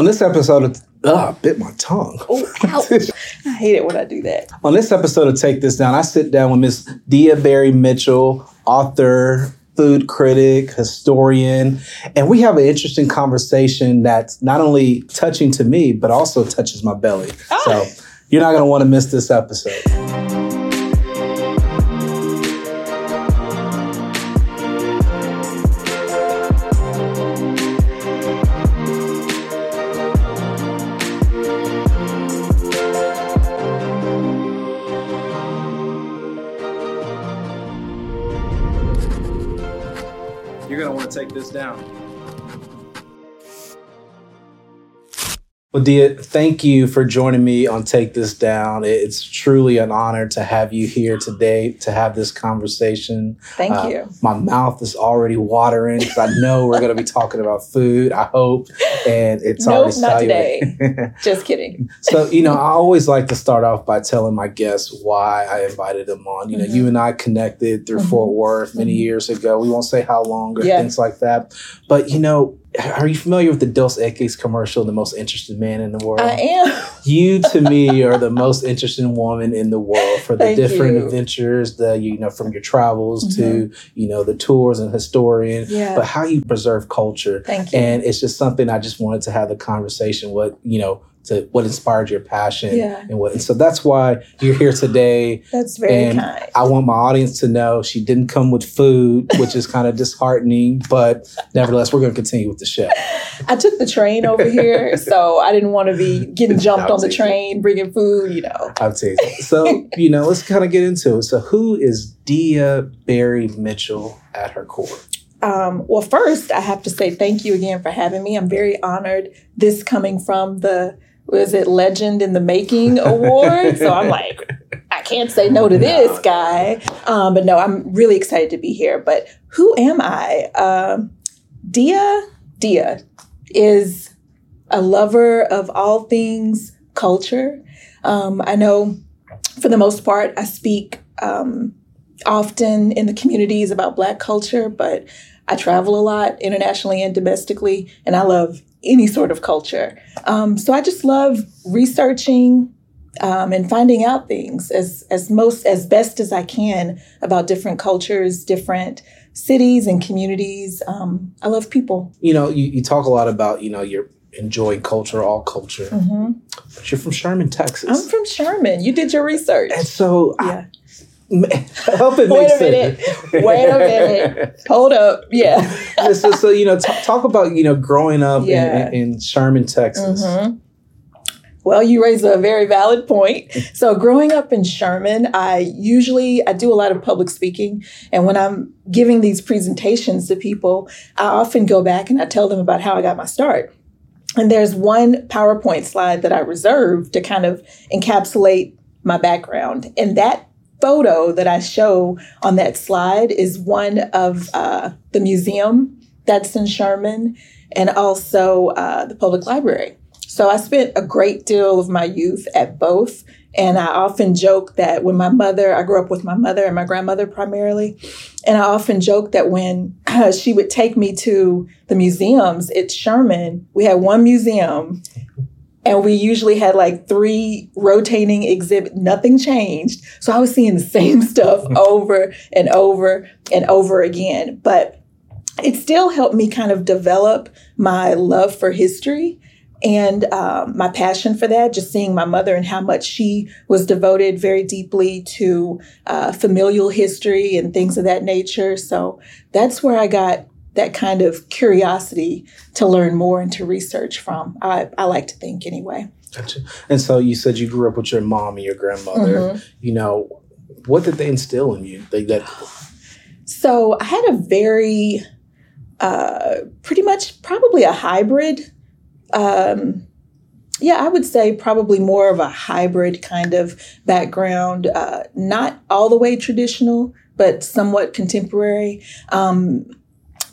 On this episode of Ugh, bit my tongue. Oh, I hate it when I do that. On this episode of Take This Down, I sit down with Miss Deah Berry Mitchell, author, food critic, historian, and we have an interesting conversation that's not only touching to me, but also touches my belly. Oh. So you're not going to want to miss this episode. Deah, thank you for joining me on Take This Down. It's truly an honor to have you here today to have this conversation. Thank uh, you. My mouth is already watering because I know we're going to be talking about food. I hope, and it's nope, already not today. Just kidding. so, you know, I always like to start off by telling my guests why I invited them on. You know, mm-hmm. you and I connected through mm-hmm. Fort Worth many mm-hmm. years ago. We won't say how long or yeah. things like that, but you know, are you familiar with the Dos Equis commercial, The Most Interested Man in the World? I am. you, to me, are the most interesting woman in the world for the Thank different you. adventures, the, you know, from your travels mm-hmm. to, you know, the tours and historian, yeah. but how you preserve culture. Thank you. And it's just something I just wanted to have the conversation with, you know, to what inspired your passion yeah. and what and so that's why you're here today. That's very and kind. I want my audience to know she didn't come with food which is kind of disheartening but nevertheless we're going to continue with the show. I took the train over here so i didn't want to be getting jumped on the train bringing food you know. I'm teasing. So you know let's kind of get into it. So who is Deah Berry Mitchell at her core? Um, well, first, I have to say thank you again for having me. I'm very honored. This coming from the was it Legend in the Making Award? so I'm like, I can't say no to this guy. Um, but no, I'm really excited to be here. But who am I? Um, Deah, Deah is a lover of all things culture. Um, I know for the most part, I speak um, often in the communities about Black culture, but I travel a lot internationally and domestically, and I love any sort of culture. Um, so I just love researching um, and finding out things as as most as best as I can about different cultures, different cities and communities. Um, I love people. You know, you, you talk a lot about you know your enjoying culture, all culture. Mm-hmm. But you're from Sherman, Texas. I'm from Sherman. You did your research, and so yeah. I, Help it Wait a minute. Wait a minute. Hold up. Yeah. so, so, you know, t- talk about you know growing up yeah. in, in, Sherman, Texas. Mm-hmm. Well, you raise a very valid point. So, growing up in Sherman, I usually I do a lot of public speaking, and when I'm giving these presentations to people, I often go back and I tell them about how I got my start. And there's one PowerPoint slide that I reserve to kind of encapsulate my background, and that photo that I show on that slide is one of uh, the museum that's in Sherman and also uh, the public library. So I spent a great deal of my youth at both. And I often joke that when my mother, I grew up with my mother and my grandmother primarily. And I often joke that when uh, she would take me to the museums at Sherman, we had one museum and we usually had like three rotating exhibit nothing changed. So i was seeing the same stuff over and over and over again. But it still helped me kind of develop my love for history and um, my passion for that just seeing my mother and how much she was devoted very deeply to uh, familial history and things of that nature. So that's where i got that kind of curiosity to learn more and to research from. I, I like to think anyway. Gotcha. And so you said you grew up with your mom and your grandmother. Mm-hmm. You know, what did they instill in you? They that. So I had a very, uh, pretty much probably a hybrid. Um, yeah, I would say probably more of a hybrid kind of background, uh, not all the way traditional, but somewhat contemporary. Um,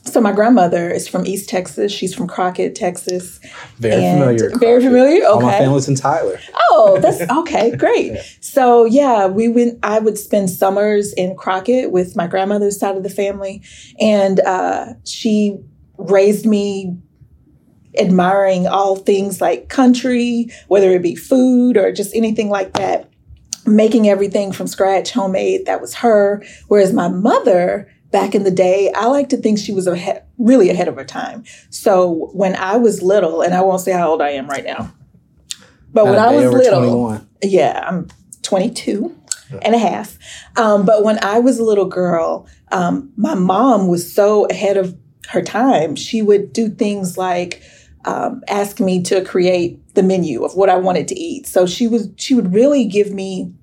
so my grandmother is from East Texas. She's from Crockett, Texas. Very familiar. Very familiar. Okay. All my family's in Tyler. Oh, that's okay. Great. yeah. So yeah, we went. I would spend summers in Crockett with my grandmother's side of the family, and uh, she raised me admiring all things like country, whether it be food or just anything like that. Making everything from scratch, homemade, that was her. Whereas my mother, back in the day, I like to think she was ahead, really ahead of her time. So when I was little, and I won't say how old I am right now, but when I was little, 21. yeah, I'm 22 and a half. Um, but when I was a little girl, um, my mom was so ahead of her time. She would do things like um, ask me to create the menu of what I wanted to eat. So she was she would really give me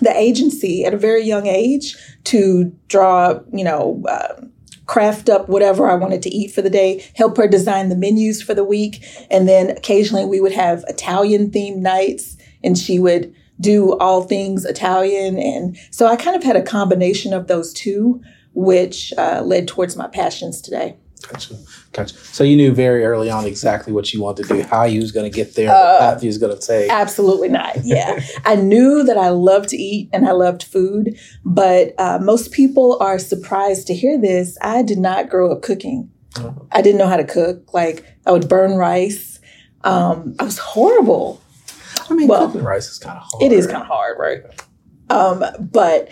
the agency at a very young age to draw, you know. Uh, craft up whatever I wanted to eat for the day, help her design the menus for the week. And then occasionally we would have Italian themed nights and she would do all things Italian. And so I kind of had a combination of those two, which uh, led towards my passions today. Gotcha. Gotcha. So you knew very early on exactly what you wanted to do, how you was going to get there, uh, the path you was going to take. Absolutely not. Yeah. I knew that I loved to eat and I loved food, but uh, most people are surprised to hear this. I did not grow up cooking. Uh-huh. I didn't know how to cook. Like I would burn rice. Um, I was horrible. I mean, well, cooking rice is kind of hard. It is kind of hard, right? Um, but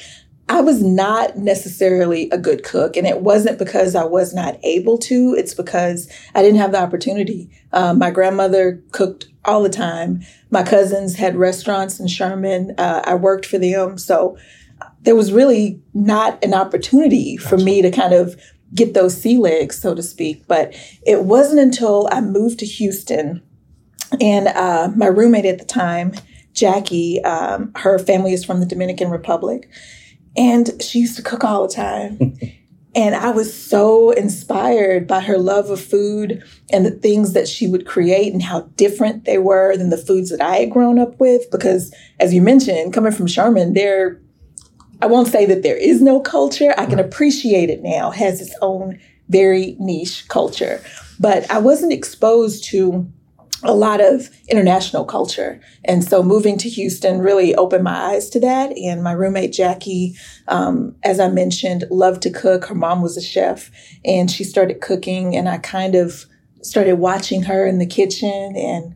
I was not necessarily a good cook, and it wasn't because I was not able to. It's because I didn't have the opportunity. Um, my grandmother cooked all the time. My cousins had restaurants in Sherman. Uh, I worked for them, so there was really not an opportunity for me to kind of get those sea legs, so to speak. But it wasn't until I moved to Houston and uh, my roommate at the time, Jackie, um, her family is from the Dominican Republic. And she used to cook all the time. and I was so inspired by her love of food and the things that she would create and how different they were than the foods that I had grown up with. Because, as you mentioned, coming from Sherman, there, I won't say that there is no culture. I can appreciate it now, it has its own very niche culture. But I wasn't exposed to a lot of international culture. And so moving to Houston really opened my eyes to that. And my roommate, Jackie, um, as I mentioned, loved to cook. Her mom was a chef and she started cooking. And I kind of started watching her in the kitchen. And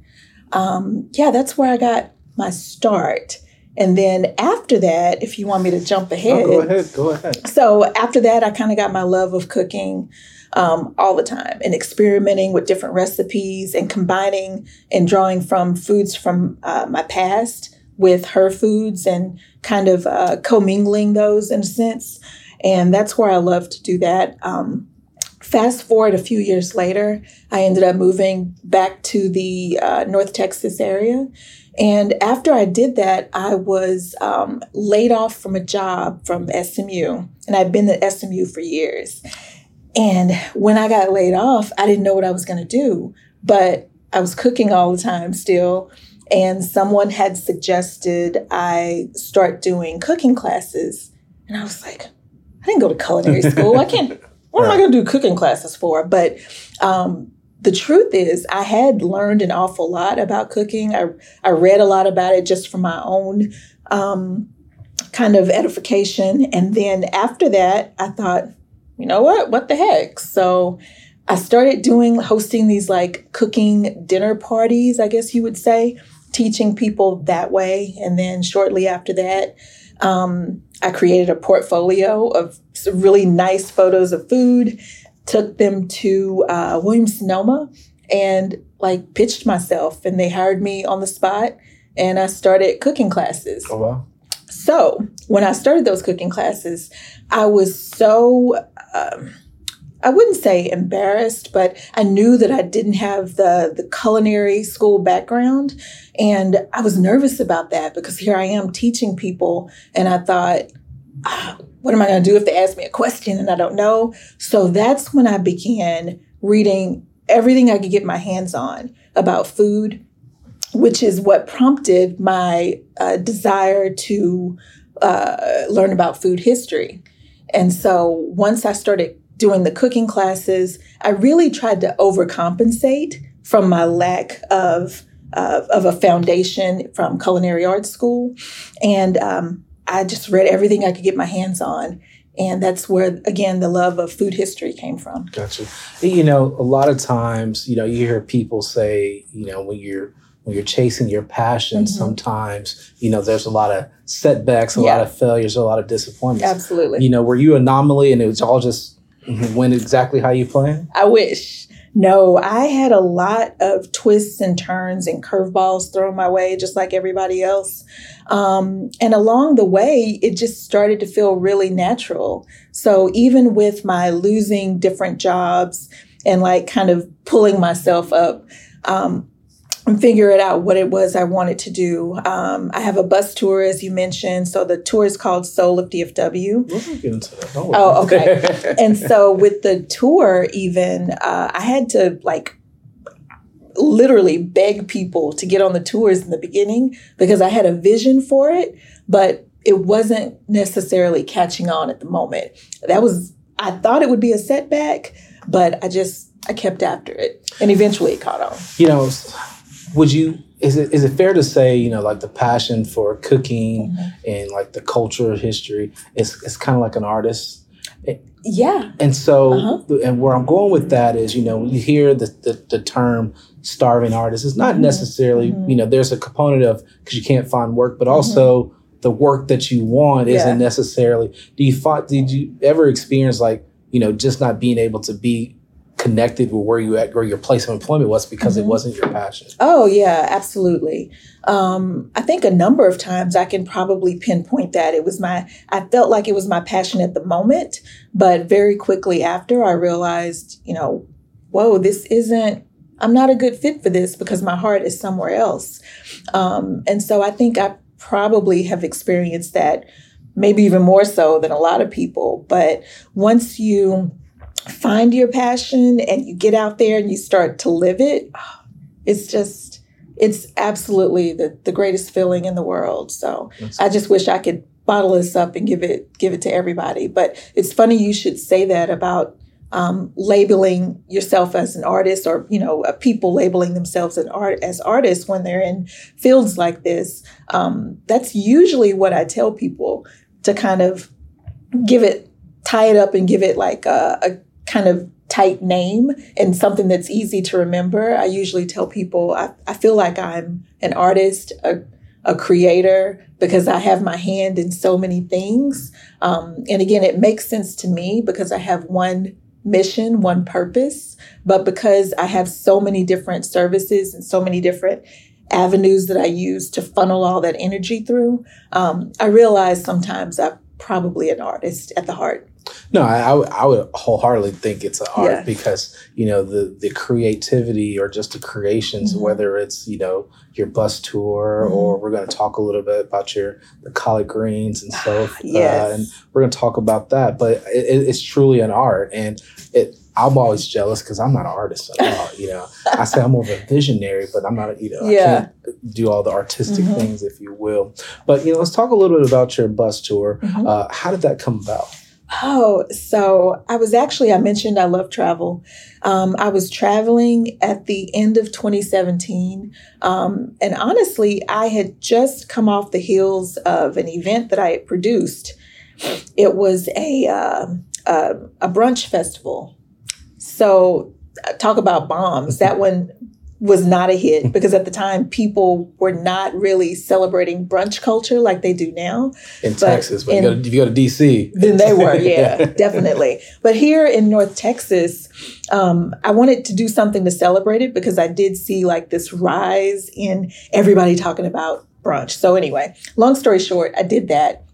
um, yeah, that's where I got my start. And then after that, if you want me to jump ahead. go ahead, go ahead. So after that, I kind of got my love of cooking um, all the time and experimenting with different recipes and combining and drawing from foods from uh, my past with her foods and kind of uh, commingling those in a sense. And that's where I love to do that. Um, fast forward a few years later, I ended up moving back to the uh, North Texas area. And after I did that, I was um, laid off from a job from SMU. And I've been at SMU for years. And when I got laid off, I didn't know what I was going to do, but I was cooking all the time still. And someone had suggested I start doing cooking classes. And I was like, I didn't go to culinary school. I can't, what am I going to do cooking classes for? But um, the truth is, I had learned an awful lot about cooking. I, I read a lot about it just for my own um, kind of edification. And then after that, I thought, you know what? What the heck? So I started doing, hosting these like cooking dinner parties, I guess you would say, teaching people that way. And then shortly after that, um, I created a portfolio of really nice photos of food, took them to uh, Williams Sonoma and like pitched myself, and they hired me on the spot. And I started cooking classes. Oh, wow. So when I started those cooking classes, I was so, um, I wouldn't say embarrassed, but I knew that I didn't have the, the culinary school background. And I was nervous about that because here I am teaching people. And I thought, ah, what am I going to do if they ask me a question and I don't know? So that's when I began reading everything I could get my hands on about food, which is what prompted my uh, desire to uh, learn about food history. And so once I started doing the cooking classes, I really tried to overcompensate from my lack of uh, of a foundation from culinary arts school, and um, I just read everything I could get my hands on. And that's where, again, the love of food history came from. Gotcha. You know, a lot of times, you know, you hear people say, you know, when you're when you're chasing your passion, Mhm. sometimes, you know, there's a lot of setbacks, a lot of failures, a lot of disappointments. Absolutely. You know, were you anomaly and it was all just went exactly how you planned? I wish. No, I had a lot of twists and turns and curveballs thrown my way, just like everybody else. Um, and along the way, it just started to feel really natural. So even with my losing different jobs and like kind of pulling myself up, um, and figure it out what it was I wanted to do. Um, I have a bus tour, as you mentioned. So the tour is called Soul of DFW. We'll get into that. Don't Oh, okay. and so with the tour even uh, i had to like literally beg people to get on the tours in the beginning because i had a vision for it but it wasn't necessarily catching on at the moment that was i thought it would be a setback but i just i kept after it and eventually it caught on you know, would you is it is it fair to say, you know, like the passion for cooking Mm-hmm. and like the culture history is it's kind of like an artist? yeah And so, Uh-huh. and where I'm going with that is, you know, when you hear the, the, the term starving artist, it's not Mhm. necessarily, Mhm. you know, there's a component of because you can't find work, but also the work that you want Yeah. isn't necessarily. Do you find, did you ever experience like, you know, just not being able to be connected with where you at, where your place of employment was because it Mhm. wasn't your passion? Oh, yeah, absolutely. Um, I think a number of times I can probably pinpoint that. It was my, I felt like it was my passion at the moment, but very quickly after I realized, you know, whoa, this isn't, I'm not a good fit for this because my heart is somewhere else. Um, and so I think I probably have experienced that maybe even more so than a lot of people. But once you find your passion and you get out there and you start to live it, it's just it's absolutely the, the greatest feeling in the world. So i just wish i could bottle this up and give it give it to everybody. But it's funny you should say that about um, labeling yourself as an artist or you know uh, people labeling themselves as, art, as artists when they're in fields like this. Um, that's usually what i tell people to kind of give it tie it up and give it like a, a kind of tight name and something that's easy to remember. I usually tell people I, I feel like I'm an artist, a, a creator, because I have my hand in so many things. Um, and again, it makes sense to me because I have one mission, one purpose, but because I have so many different services and so many different avenues that I use to funnel all that energy through, um, I realize sometimes I'm probably an artist at the heart. No, I, I would- I would wholeheartedly think it's an art Yeah. because you know the the creativity or just the creations, Mhm. whether it's you know your bus tour Mhm. or we're going to talk a little bit about your the collard greens and so Yes. uh, and we're going to talk about that. But it, it- it's truly an art, and it. I'm always jealous because I'm not an artist at all. You know, I say I'm more of a visionary, but I'm not. You know, Yeah. I can't do all the artistic Mhm. things, if you will. But you know, let's talk a little bit about your bus tour. Mhm. Uh, how did that come about? Oh, so I was actually, I mentioned I love travel. Um, I was traveling at the end of 2017. Um, and honestly, I had just come off the heels of an event that I had produced. It was a, uh, a, a brunch festival. So, uh, talk about bombs. That one was not a hit because at the time people were not really celebrating brunch culture like they do now. in But Texas, but in- you go to, if you go to DC. Then they were, yeah, definitely. But here in North Texas, um, I wanted to do something to celebrate it because I did see like this rise in everybody talking about brunch. So anyway, long story short, I did that.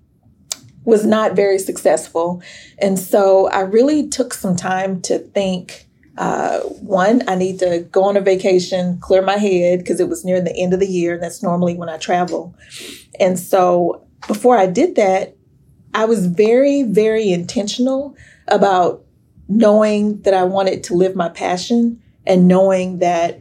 Was not very successful, and so I really took some time to think. Uh, one, I need to go on a vacation, clear my head because it was near the end of the year, and that's normally when I travel. And so before I did that, I was very, very intentional about knowing that I wanted to live my passion and knowing that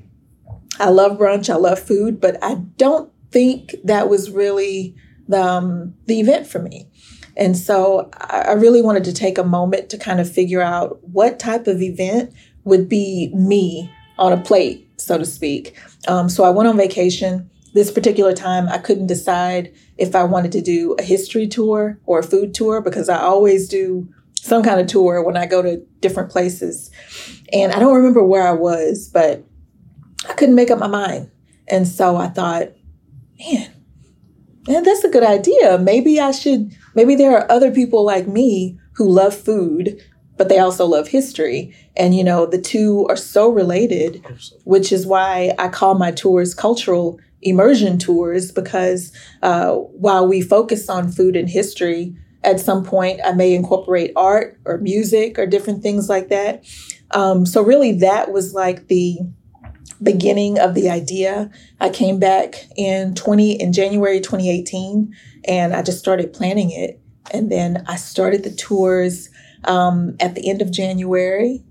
I love brunch, I love food, but I don't think that was really the, um, the event for me. And so I, I really wanted to take a moment to kind of figure out what type of event would be me on a plate, so to speak. Um, so I went on vacation. this particular time, I couldn't decide if I wanted to do a history tour or a food tour because I always do some kind of tour when I go to different places. And I don't remember where I was, but I couldn't make up my mind. And so I thought, man, man, that's a good idea. Maybe I should, maybe there are other people like me who love food, but they also love history. And, you know, the two are so related, which is why I call my tours cultural immersion tours, because uh, while we focus on food and history, at some point I may incorporate art or music or different things like that. Um, so, really, that was like the beginning of the idea. I came back in 20 in January 2018 and I just started planning it. And then I started the tours um, at the end of January.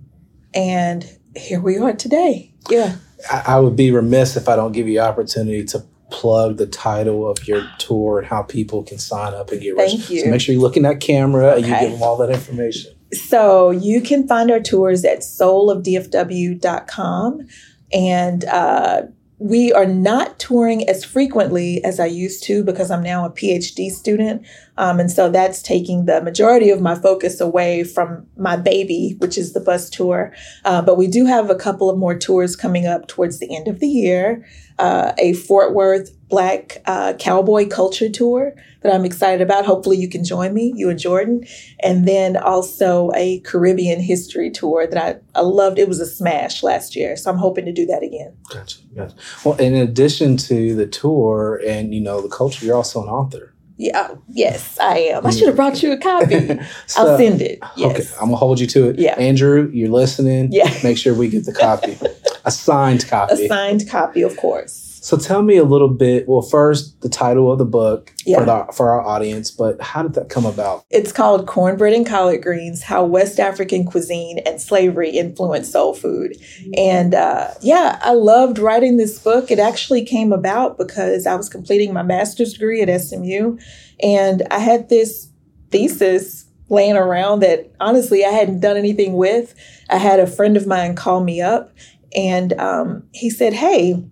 And here we are today. Yeah. I, I would be remiss if I don't give you opportunity to plug the title of your tour and how people can sign up and get registered. You. So make sure you're looking at camera okay. and you give them all that information. So you can find our tours at soulofdfw.com. And uh, we are not touring as frequently as I used to because I'm now a PhD student. Um, and so that's taking the majority of my focus away from my baby, which is the bus tour. Uh, but we do have a couple of more tours coming up towards the end of the year. Uh, a Fort Worth Black uh, Cowboy Culture Tour that I'm excited about. Hopefully, you can join me, you and Jordan. And then also a Caribbean History Tour that I, I loved. It was a smash last year. So I'm hoping to do that again. Gotcha. gotcha. Well, in addition to the tour and, you know, the culture, you're also an author. Yeah. Yes, I am. I should have brought you a copy. so, I'll send it. Yes. Okay, I'm gonna hold you to it. Yeah. Andrew, you're listening. Yeah. Make sure we get the copy, a signed copy. A signed copy, of course. So tell me a little bit. Well, first the title of the book yeah. for, the, for our audience, but how did that come about? It's called Cornbread and Collard Greens: How West African Cuisine and Slavery Influenced Soul Food. And uh, yeah, I loved writing this book. It actually came about because I was completing my master's degree at SMU, and I had this thesis laying around that honestly I hadn't done anything with. I had a friend of mine call me up, and um, he said, "Hey."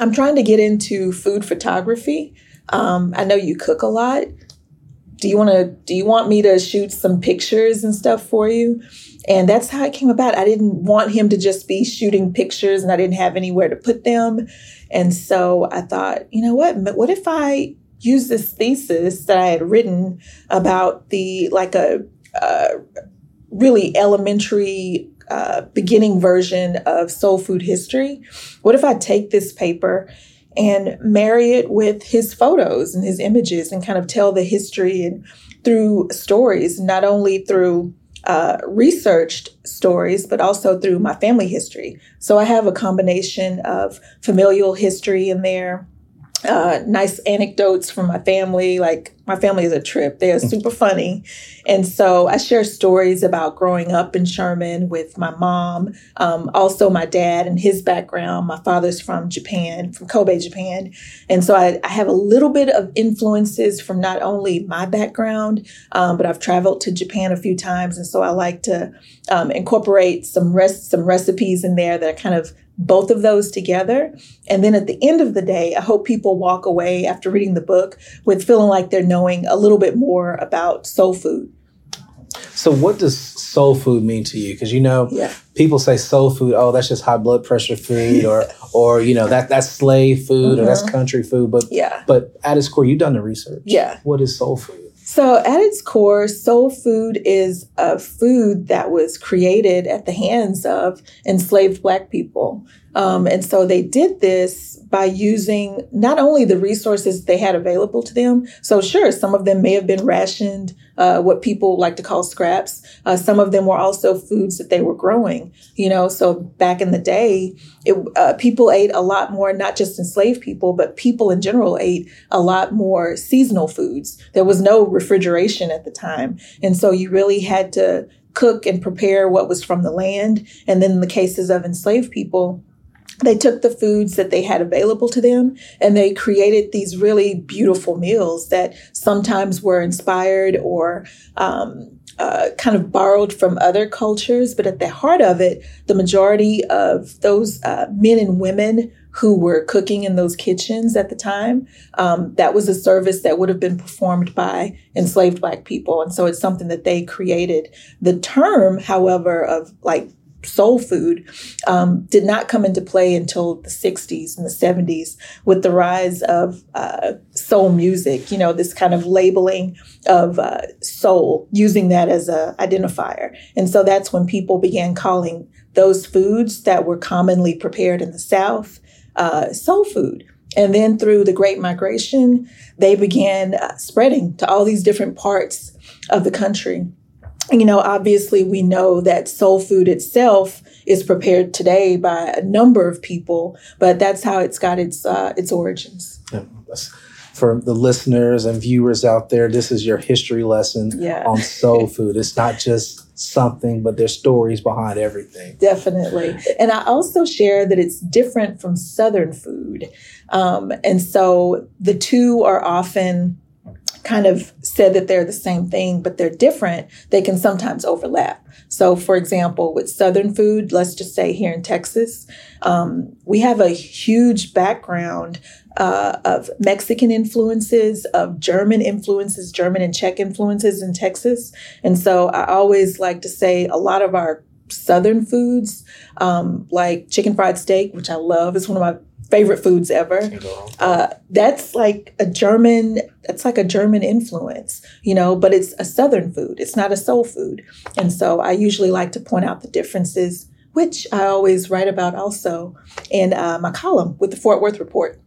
I'm trying to get into food photography. Um, I know you cook a lot. Do you want to? Do you want me to shoot some pictures and stuff for you? And that's how it came about. I didn't want him to just be shooting pictures, and I didn't have anywhere to put them. And so I thought, you know what? What if I use this thesis that I had written about the like a, a really elementary uh, beginning version of soul food history. What if I take this paper and marry it with his photos and his images and kind of tell the history and through stories, not only through uh, researched stories, but also through my family history. So I have a combination of familial history in there, uh, nice anecdotes from my family. Like my family is a trip; they are super funny, and so I share stories about growing up in Sherman with my mom, um, also my dad and his background. My father's from Japan, from Kobe, Japan, and so I, I have a little bit of influences from not only my background, um, but I've traveled to Japan a few times, and so I like to um, incorporate some rest some recipes in there that are kind of both of those together. And then at the end of the day, I hope people walk away after reading the book with feeling like they're knowing a little bit more about soul food. So, what does soul food mean to you? Because you know, yeah. people say soul food. Oh, that's just high blood pressure food, or or you know that that's slave food, mm-hmm. or that's mm-hmm. country food. But yeah, but at its core, you've done the research. Yeah, what is soul food? So, at its core, soul food is a food that was created at the hands of enslaved Black people. Um, and so they did this by using not only the resources they had available to them. So, sure, some of them may have been rationed, uh, what people like to call scraps. Uh, some of them were also foods that they were growing. You know, so back in the day, it, uh, people ate a lot more, not just enslaved people, but people in general ate a lot more seasonal foods. There was no refrigeration at the time. And so you really had to cook and prepare what was from the land. And then in the cases of enslaved people, they took the foods that they had available to them and they created these really beautiful meals that sometimes were inspired or um, uh, kind of borrowed from other cultures. But at the heart of it, the majority of those uh, men and women who were cooking in those kitchens at the time. Um, that was a service that would have been performed by enslaved Black people. And so it's something that they created. The term, however, of like soul food um, did not come into play until the 60s and the 70s with the rise of uh, soul music you know this kind of labeling of uh, soul using that as a identifier. And so that's when people began calling those foods that were commonly prepared in the south uh, soul food. And then through the great migration they began uh, spreading to all these different parts of the country you know, obviously, we know that soul food itself is prepared today by a number of people, but that's how it's got its uh, its origins. Yeah, for the listeners and viewers out there, this is your history lesson yeah. on soul food. It's not just something, but there's stories behind everything. Definitely. And I also share that it's different from Southern food. Um, and so the two are often kind of said that they're the same thing, but they're different, they can sometimes overlap. So, for example, with Southern food, let's just say here in Texas, um, we have a huge background uh, of Mexican influences, of German influences, German and Czech influences in Texas. And so I always like to say a lot of our Southern foods, um, like chicken fried steak, which I love, is one of my favorite foods ever. Uh, that's like a German. That's like a German influence, you know. But it's a Southern food. It's not a soul food, and so I usually like to point out the differences, which I always write about also in uh, my column with the Fort Worth Report.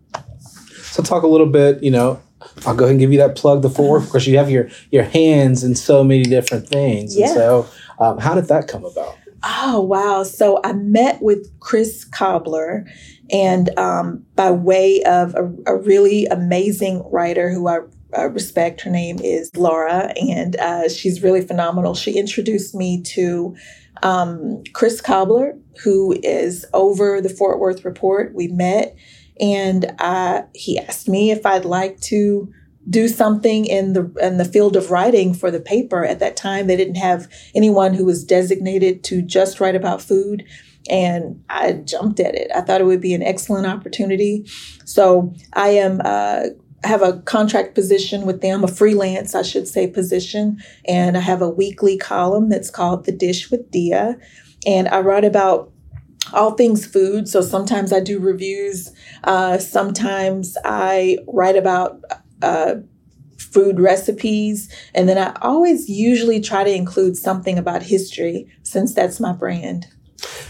So talk a little bit, you know. I'll go ahead and give you that plug, the Fort Worth, because you have your your hands in so many different things. Yeah. And so, um, how did that come about? Oh, wow. So I met with Chris Cobler, and um, by way of a, a, really amazing writer who I uh, respect, her name is Laura, and uh, she's really phenomenal. She introduced me to um, Chris Cobler, who is over the Fort Worth Report. We met, and uh, he asked me if I'd like to do something in the in the field of writing for the paper at that time they didn't have anyone who was designated to just write about food and I jumped at it. I thought it would be an excellent opportunity. So I am uh, have a contract position with them, a freelance, I should say, position, and I have a weekly column that's called The Dish with Deah, and I write about all things food. So sometimes I do reviews. Uh, sometimes I write about uh, food recipes. And then I always usually try to include something about history since that's my brand.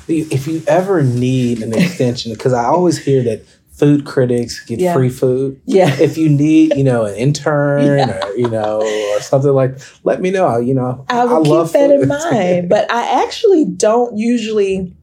If you ever need an extension, because I always hear that food critics get yeah. free food. Yeah. If you need, you know, an intern yeah. or, you know, or something like, let me know. You know, I will I keep that food. in mind. but I actually don't usually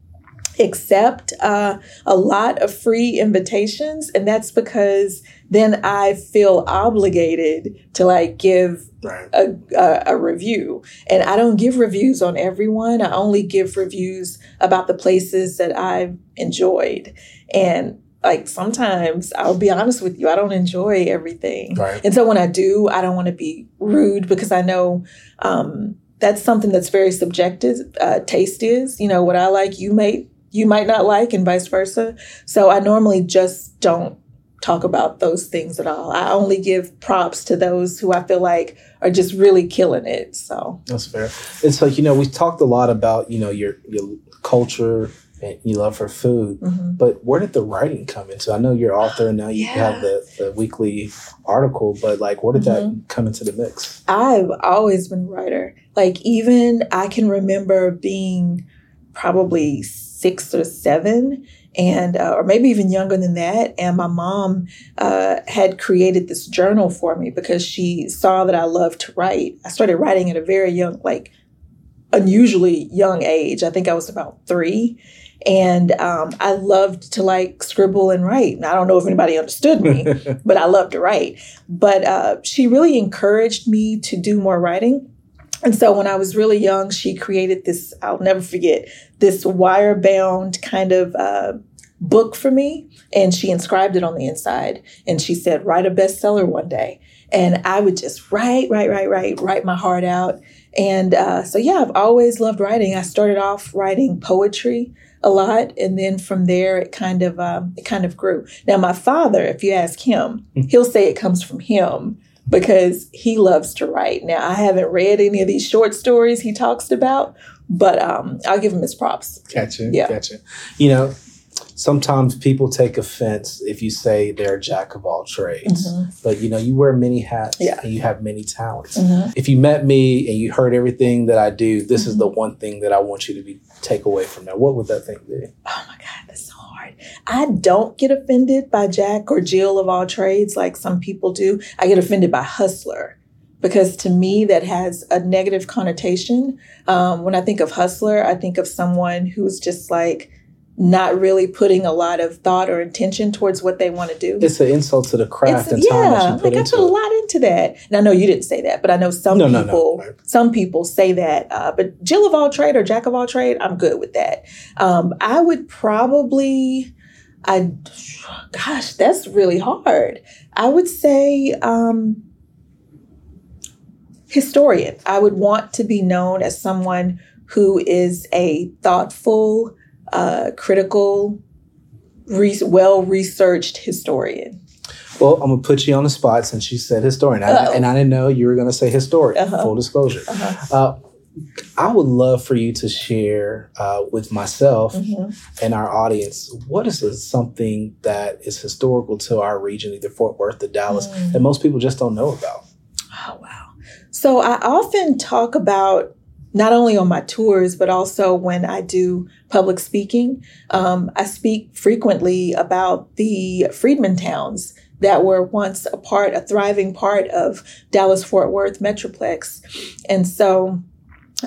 accept uh, a lot of free invitations. And that's because then I feel obligated to like give right. a, a, a, review. And I don't give reviews on everyone. I only give reviews about the places that I've enjoyed. And like sometimes I'll be honest with you, I don't enjoy everything. Right. And so when I do, I don't want to be rude because I know um, that's something that's very subjective. Uh, taste is, you know, what I like, you may you might not like, and vice versa. So I normally just don't talk about those things at all. I only give props to those who I feel like are just really killing it. So that's fair. It's like you know we talked a lot about you know your your culture and your love for food, mm-hmm. but where did the writing come into? I know you're author and now you yeah. have the, the weekly article, but like where did mm-hmm. that come into the mix? I've always been a writer. Like even I can remember being probably six or seven and uh, or maybe even younger than that. And my mom uh, had created this journal for me because she saw that I loved to write. I started writing at a very young, like unusually young age. I think I was about three. And um, I loved to like scribble and write. And I don't know if anybody understood me, but I loved to write. But uh, she really encouraged me to do more writing. And so when I was really young, she created this, I'll never forget, this wire bound kind of uh, book for me. And she inscribed it on the inside. And she said, write a bestseller one day. And I would just write, write, write, write, write my heart out. And uh, so, yeah, I've always loved writing. I started off writing poetry. a lot, and then from there it kind of um, it kind of grew. Now my father, if you ask him, Hmm. he'll say it comes from him because he loves to write. Now I haven't read any of these short stories he talks about, but um, I'll give him his props. Gotcha. Yeah. Gotcha. You know, sometimes people take offense if you say they're a jack of all trades, but you know, you wear many hats Yeah. and you have many talents. Mhm. If you met me and you heard everything that I do, this is Mhm. the one thing that I want you to be take away from that. What would that thing be? Oh my God, that's so hard. I don't get offended by Jack or Jill of all trades like some people do. I get offended by hustler because to me that has a negative connotation. Um, when I think of hustler, I think of someone who's just like not really putting a lot of thought or intention towards what they want to do. It's an insult to the craft It's- and time that yeah, you put like I put a lot into that, and I know you didn't say that, but I know some No, no, no. people, some people say that. Uh, but Jill of all trade or Jack of all trade, I'm good with that. Um, I would probably, I, gosh, that's really hard. I would say um, historian. I would want to be known as someone who is a thoughtful, uh, critical, re- well researched historian. Well, I'm gonna put you on the spot since you said historian, I, and I didn't know you were gonna say historian. Uh-huh. Full disclosure. Uh-huh. Uh, I would love for you to share uh, with myself Mhm. and our audience what is something that is historical to our region, either Fort Worth or Dallas, Mm. that most people just don't know about. Oh, wow. So I often talk about not only on my tours, but also when I do public speaking. Um, I speak frequently about the Freedmen towns that were once a part, a thriving part of Dallas Fort Worth Metroplex. And so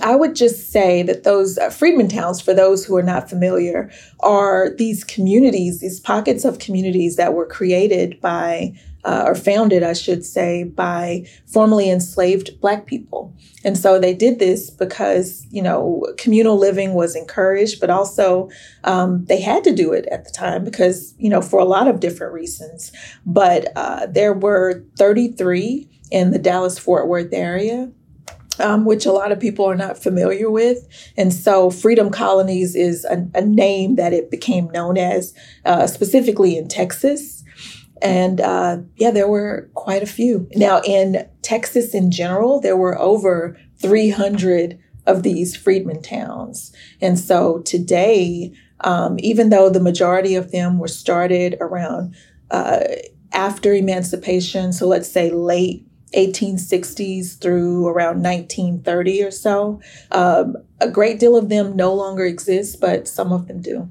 I would just say that those uh, Freedmen towns, for those who are not familiar, are these communities, these pockets of communities that were created by, uh, or founded, I should say, by formerly enslaved Black people. And so they did this because, you know, communal living was encouraged, but also um, they had to do it at the time because, you know, for a lot of different reasons. But uh, there were 33 in the Dallas Fort Worth area um, which a lot of people are not familiar with. And so, Freedom Colonies is a, a name that it became known as, uh, specifically in Texas. And uh, yeah, there were quite a few. Now, in Texas in general, there were over 300 of these freedmen towns. And so, today, um, even though the majority of them were started around uh, after emancipation, so let's say late 1860s through around 1930 or so. Um, a great deal of them no longer exist, but some of them do.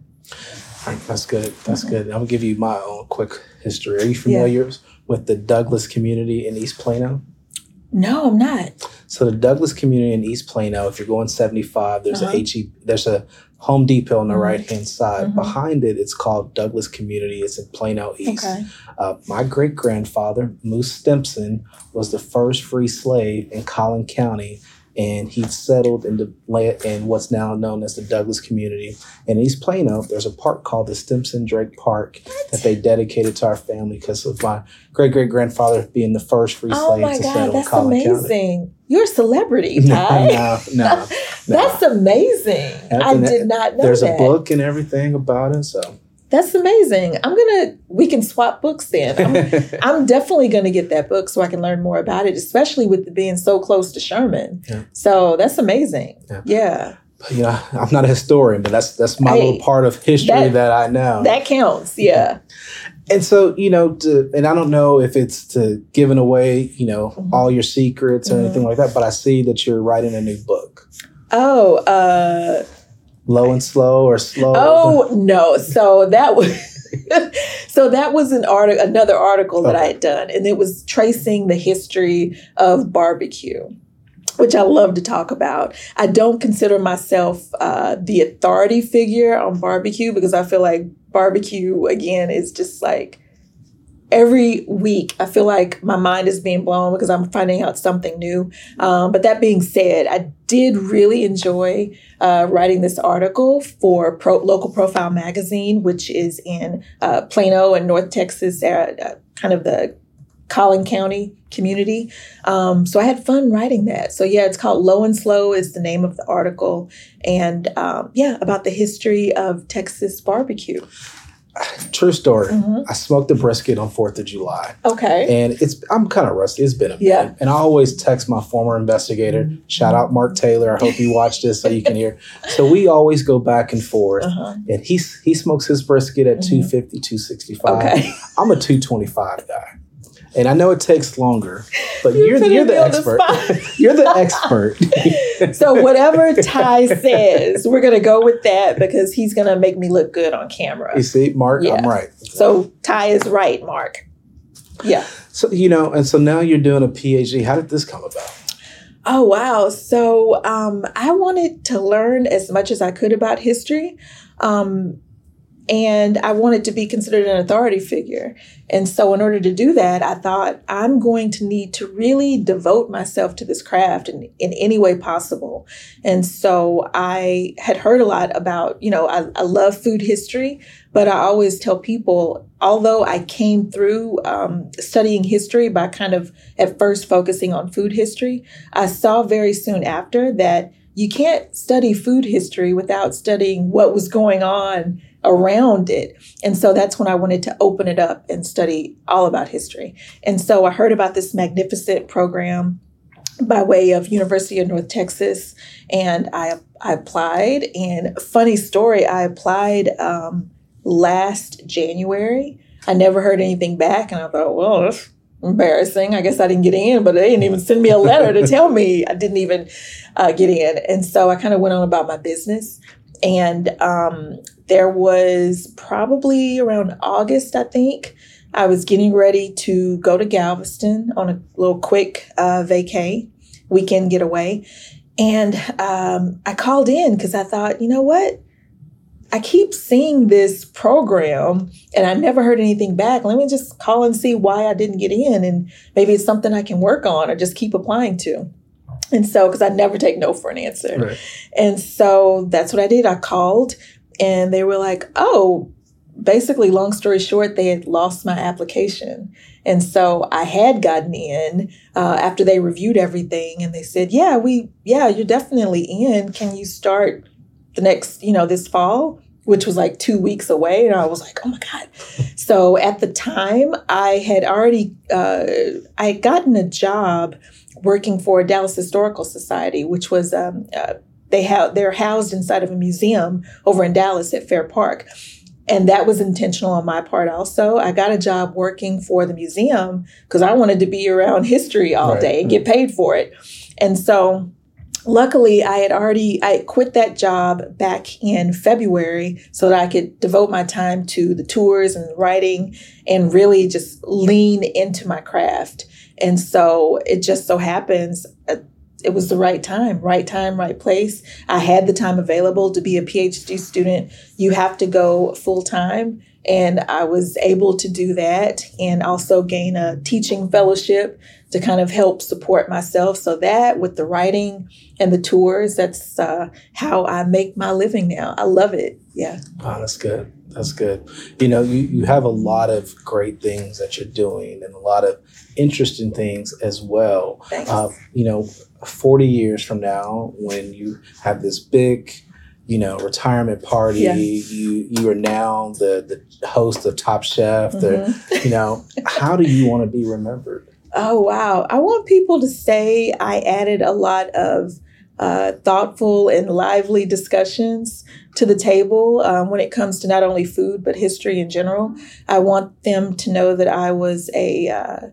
That's good. That's good. I'm gonna give you my own quick history. Are you familiar with the Douglas community in East Plano? No, I'm not. So the Douglas community in East Plano, if you're going 75, there's Uh-huh. a HE, there's a Home Depot on the Mhm. right hand side. Mhm. Behind it, it's called Douglas Community. It's in Plano East. Okay. Uh, my great grandfather, Moose Stimpson, was the first free slave in Collin County, and he settled in the la- in what's now known as the Douglas community. And in East Plano, there's a park called the Stimpson Drake Park that they dedicated to our family because of my great great grandfather being the first free Oh slave my to God, settle in that's Collin County. amazing. You're a celebrity, no, no, no. That's amazing. I did not know There's that. a book and everything about it. So That's amazing. I'm gonna. We can swap books then. I'm, I'm definitely to get that book so I can learn more about it, especially with being so close to Sherman. Yeah. So that's amazing. Yeah. Yeah, you know, I'm not a historian, but that's that's my Hey, little part of history that- that, I know. that counts. Yeah. and so, you know, to, and I don't know if it's to giving away, you know, Mhm. all your secrets or Mhm. anything like that, but I see that you're writing a new book. Oh, uh, Low and slow or slow. oh no. So that was. so that was an article, another article that I had done, and it was tracing the history of barbecue. which I love to talk about. I don't consider myself uh, the authority figure on barbecue because I feel like barbecue, again, is just like every week I feel like my mind is being blown because I'm finding out something new. Um, but that being said, I did really enjoy uh, writing this article for Pro- Local Profile Magazine, which is in uh, Plano and North Texas, uh, uh, kind of the Collin County community. Um, so I had fun writing that. So yeah, it's called Low and Slow is the name of the article, and um, yeah, about the history of Texas barbecue. True story. Mm-hmm. I smoked a brisket on Fourth of July. Okay. And it's I'm kind of rusty. It's been a yeah. minute. And I always text my former investigator. Mm-hmm. Shout out Mark Taylor. I hope you watch this so you can hear. So we always go back and forth. Uh-huh. And he he smokes his brisket at mm-hmm. 250, 265. Okay. I'm a 225 guy. And I know it takes longer, but you're, you're, you're the expert. The you're the expert. so whatever Ty says, we're gonna go with that because he's gonna make me look good on camera. You see, Mark, yeah. I'm right. So Ty is right, Mark. Yeah. So you know, and so now you're doing a PhD. How did this come about? Oh wow! So um, I wanted to learn as much as I could about history. Um, and I wanted to be considered an authority figure. And so, in order to do that, I thought I'm going to need to really devote myself to this craft in, in any way possible. And so, I had heard a lot about, you know, I, I love food history, but I always tell people, although I came through um, studying history by kind of at first focusing on food history, I saw very soon after that you can't study food history without studying what was going on around it. And so that's when I wanted to open it up and study all about history. And so I heard about this magnificent program by way of University of North Texas, and I I applied. And funny story, I applied um, last January. I never heard anything back, and I thought, well, that's embarrassing. I guess I didn't get in, but they didn't even send me a letter to tell me I didn't even uh, get in. And so I kind of went on about my business. And um, there was probably around August, I think, I was getting ready to go to Galveston on a little quick uh, vacay, weekend getaway. And um, I called in because I thought, you know what? I keep seeing this program and I never heard anything back. Let me just call and see why I didn't get in. And maybe it's something I can work on or just keep applying to. And so, because I never take no for an answer. Right. And so that's what I did. I called and they were like, oh, basically, long story short, they had lost my application. And so I had gotten in uh, after they reviewed everything and they said, yeah, we, yeah, you're definitely in. Can you start the next, you know, this fall? Which was like two weeks away. And I was like, oh my God. So at the time, I had already, uh, I had gotten a job working for Dallas Historical Society, which was um, uh, they have they're housed inside of a museum over in Dallas at Fair Park. And that was intentional on my part also. I got a job working for the museum because I wanted to be around history all right. day and get paid for it. And so luckily I had already I quit that job back in February so that I could devote my time to the tours and writing and really just lean into my craft. And so it just so happens uh, it was the right time, right time, right place. I had the time available to be a PhD student. You have to go full time. And I was able to do that and also gain a teaching fellowship to kind of help support myself. So, that with the writing and the tours, that's uh, how I make my living now. I love it. Yeah. Oh, that's good. That's good. You know, you, you have a lot of great things that you're doing and a lot of interesting things as well. Uh, you know, 40 years from now, when you have this big, you know, retirement party, yeah. you you are now the the host of Top Chef. Mm-hmm. The, you know, how do you want to be remembered? Oh wow! I want people to say I added a lot of uh, thoughtful and lively discussions to the table um, when it comes to not only food but history in general. I want them to know that I was a uh,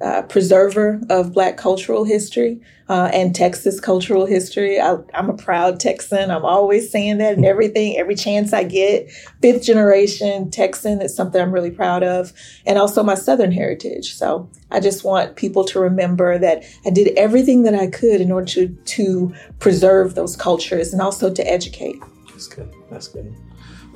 uh, preserver of Black cultural history uh, and Texas cultural history. I, am a proud Texan. I'm always saying that and everything, every chance I get. Fifth generation Texan is something I'm really proud of, and also my Southern heritage. So I just want people to remember that I did everything that I could in order to, to preserve those cultures and also to educate. That's good. That's good.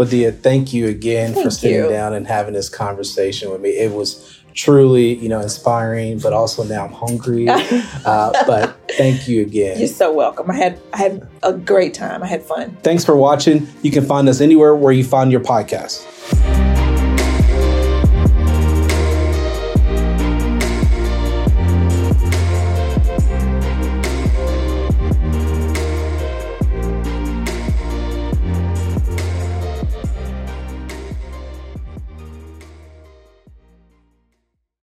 Well, Deah, thank you again thank for sitting you. down and having this conversation with me. It was truly, you know, inspiring, but also now I'm hungry. uh, but thank you again. You're so welcome. I had I had a great time. I had fun. Thanks for watching. You can find us anywhere where you find your podcast.